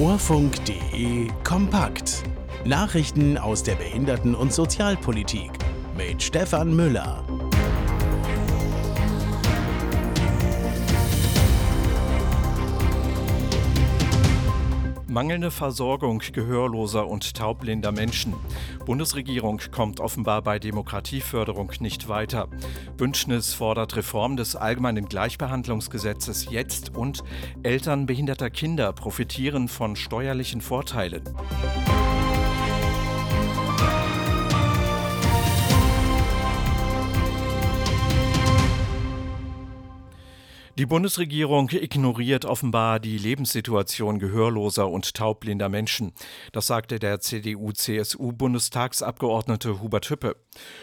Orfunk.de kompakt. Nachrichten aus der Behinderten- und Sozialpolitik mit Stefan Müller. Mangelnde Versorgung gehörloser und taubblinder Menschen. Bundesregierung kommt offenbar bei Demokratieförderung nicht weiter. Bündnis fordert Reform des allgemeinen Gleichbehandlungsgesetzes jetzt und Eltern behinderter Kinder profitieren von steuerlichen Vorteilen. Die Bundesregierung ignoriert offenbar die Lebenssituation gehörloser und taubblinder Menschen. Das sagte der CDU-CSU-Bundestagsabgeordnete Hubert Hüppe.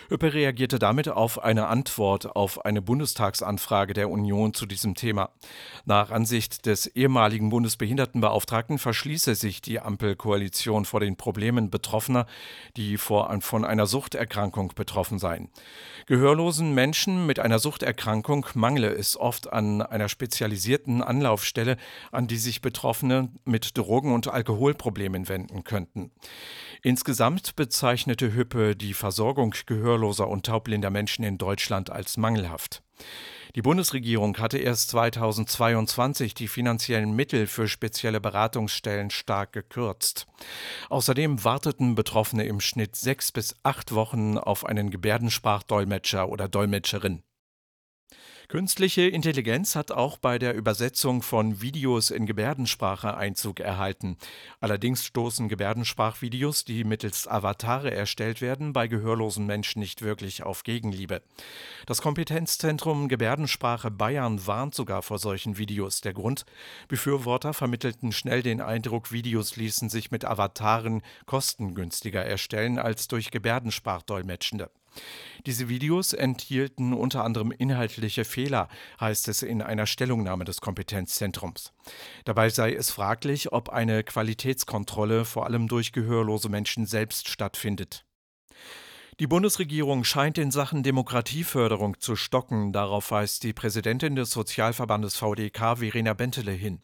Hüppe reagierte damit auf eine Antwort auf eine Bundestagsanfrage der Union zu diesem Thema. Nach Ansicht des ehemaligen Bundesbehindertenbeauftragten verschließe sich die Ampelkoalition vor den Problemen Betroffener, die von einer Suchterkrankung betroffen seien. Gehörlosen Menschen mit einer Suchterkrankung mangle es oft an einer spezialisierten Anlaufstelle, an die sich Betroffene mit Drogen- und Alkoholproblemen wenden könnten. Insgesamt bezeichnete Hüppe die Versorgung gehörloser und taubblinder Menschen in Deutschland als mangelhaft. Die Bundesregierung hatte erst 2022 die finanziellen Mittel für spezielle Beratungsstellen stark gekürzt. Außerdem warteten Betroffene im Schnitt sechs bis acht Wochen auf einen Gebärdensprachdolmetscher oder Dolmetscherin. Künstliche Intelligenz hat auch bei der Übersetzung von Videos in Gebärdensprache Einzug erhalten. Allerdings stoßen Gebärdensprachvideos, die mittels Avatare erstellt werden, bei gehörlosen Menschen nicht wirklich auf Gegenliebe. Das Kompetenzzentrum Gebärdensprache Bayern warnt sogar vor solchen Videos. Der Grund? Befürworter vermittelten schnell den Eindruck, Videos ließen sich mit Avataren kostengünstiger erstellen als durch Gebärdensprachdolmetschende. Diese Videos enthielten unter anderem inhaltliche Fehler, heißt es in einer Stellungnahme des Kompetenzzentrums. Dabei sei es fraglich, ob eine Qualitätskontrolle vor allem durch gehörlose Menschen selbst stattfindet. Die Bundesregierung scheint in Sachen Demokratieförderung zu stocken. Darauf weist die Präsidentin des Sozialverbandes VDK, Verena Bentele, hin.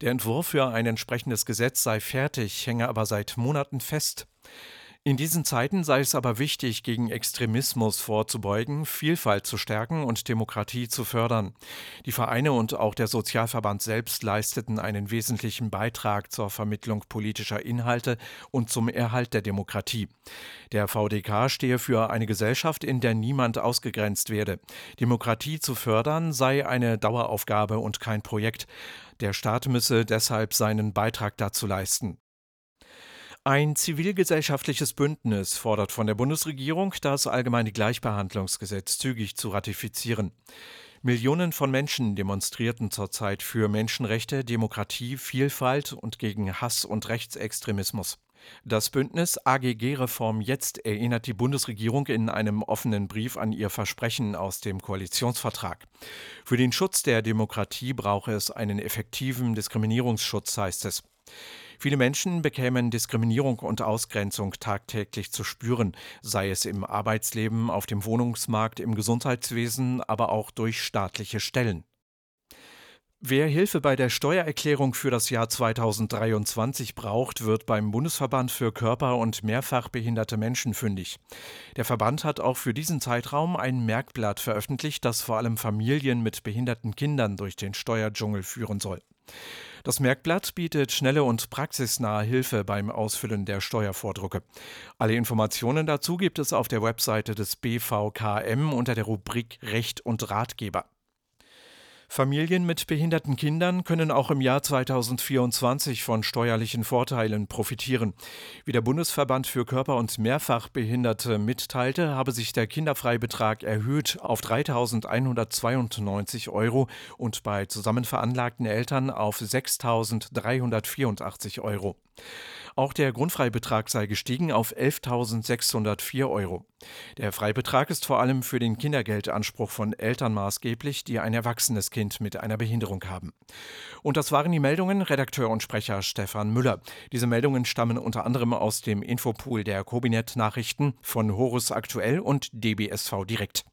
Der Entwurf für ein entsprechendes Gesetz sei fertig, hänge aber seit Monaten fest. In diesen Zeiten sei es aber wichtig, gegen Extremismus vorzubeugen, Vielfalt zu stärken und Demokratie zu fördern. Die Vereine und auch der Sozialverband selbst leisteten einen wesentlichen Beitrag zur Vermittlung politischer Inhalte und zum Erhalt der Demokratie. Der VDK stehe für eine Gesellschaft, in der niemand ausgegrenzt werde. Demokratie zu fördern sei eine Daueraufgabe und kein Projekt. Der Staat müsse deshalb seinen Beitrag dazu leisten. Ein zivilgesellschaftliches Bündnis fordert von der Bundesregierung, das allgemeine Gleichbehandlungsgesetz zügig zu ratifizieren. Millionen von Menschen demonstrierten zurzeit für Menschenrechte, Demokratie, Vielfalt und gegen Hass und Rechtsextremismus. Das Bündnis AGG Reform jetzt erinnert die Bundesregierung in einem offenen Brief an ihr Versprechen aus dem Koalitionsvertrag. Für den Schutz der Demokratie brauche es einen effektiven Diskriminierungsschutz, heißt es. Viele Menschen bekämen Diskriminierung und Ausgrenzung tagtäglich zu spüren, sei es im Arbeitsleben, auf dem Wohnungsmarkt, im Gesundheitswesen, aber auch durch staatliche Stellen. Wer Hilfe bei der Steuererklärung für das Jahr 2023 braucht, wird beim Bundesverband für Körper- und Mehrfachbehinderte Menschen fündig. Der Verband hat auch für diesen Zeitraum ein Merkblatt veröffentlicht, das vor allem Familien mit behinderten Kindern durch den Steuerdschungel führen soll. Das Merkblatt bietet schnelle und praxisnahe Hilfe beim Ausfüllen der Steuervordrucke. Alle Informationen dazu gibt es auf der Webseite des BVKM unter der Rubrik Recht und Ratgeber. Familien mit behinderten Kindern können auch im Jahr 2024 von steuerlichen Vorteilen profitieren. Wie der Bundesverband für Körper- und Mehrfachbehinderte mitteilte, habe sich der Kinderfreibetrag erhöht auf 3.192 Euro und bei zusammenveranlagten Eltern auf 6.384 Euro. Auch der Grundfreibetrag sei gestiegen auf 11.604 Euro. Der Freibetrag ist vor allem für den Kindergeldanspruch von Eltern maßgeblich, die ein erwachsenes Kind mit einer Behinderung haben. Und das waren die Meldungen Redakteur und Sprecher Stefan Müller. Diese Meldungen stammen unter anderem aus dem Infopool der Kobinet Nachrichten von Horus Aktuell und DBSV Direkt.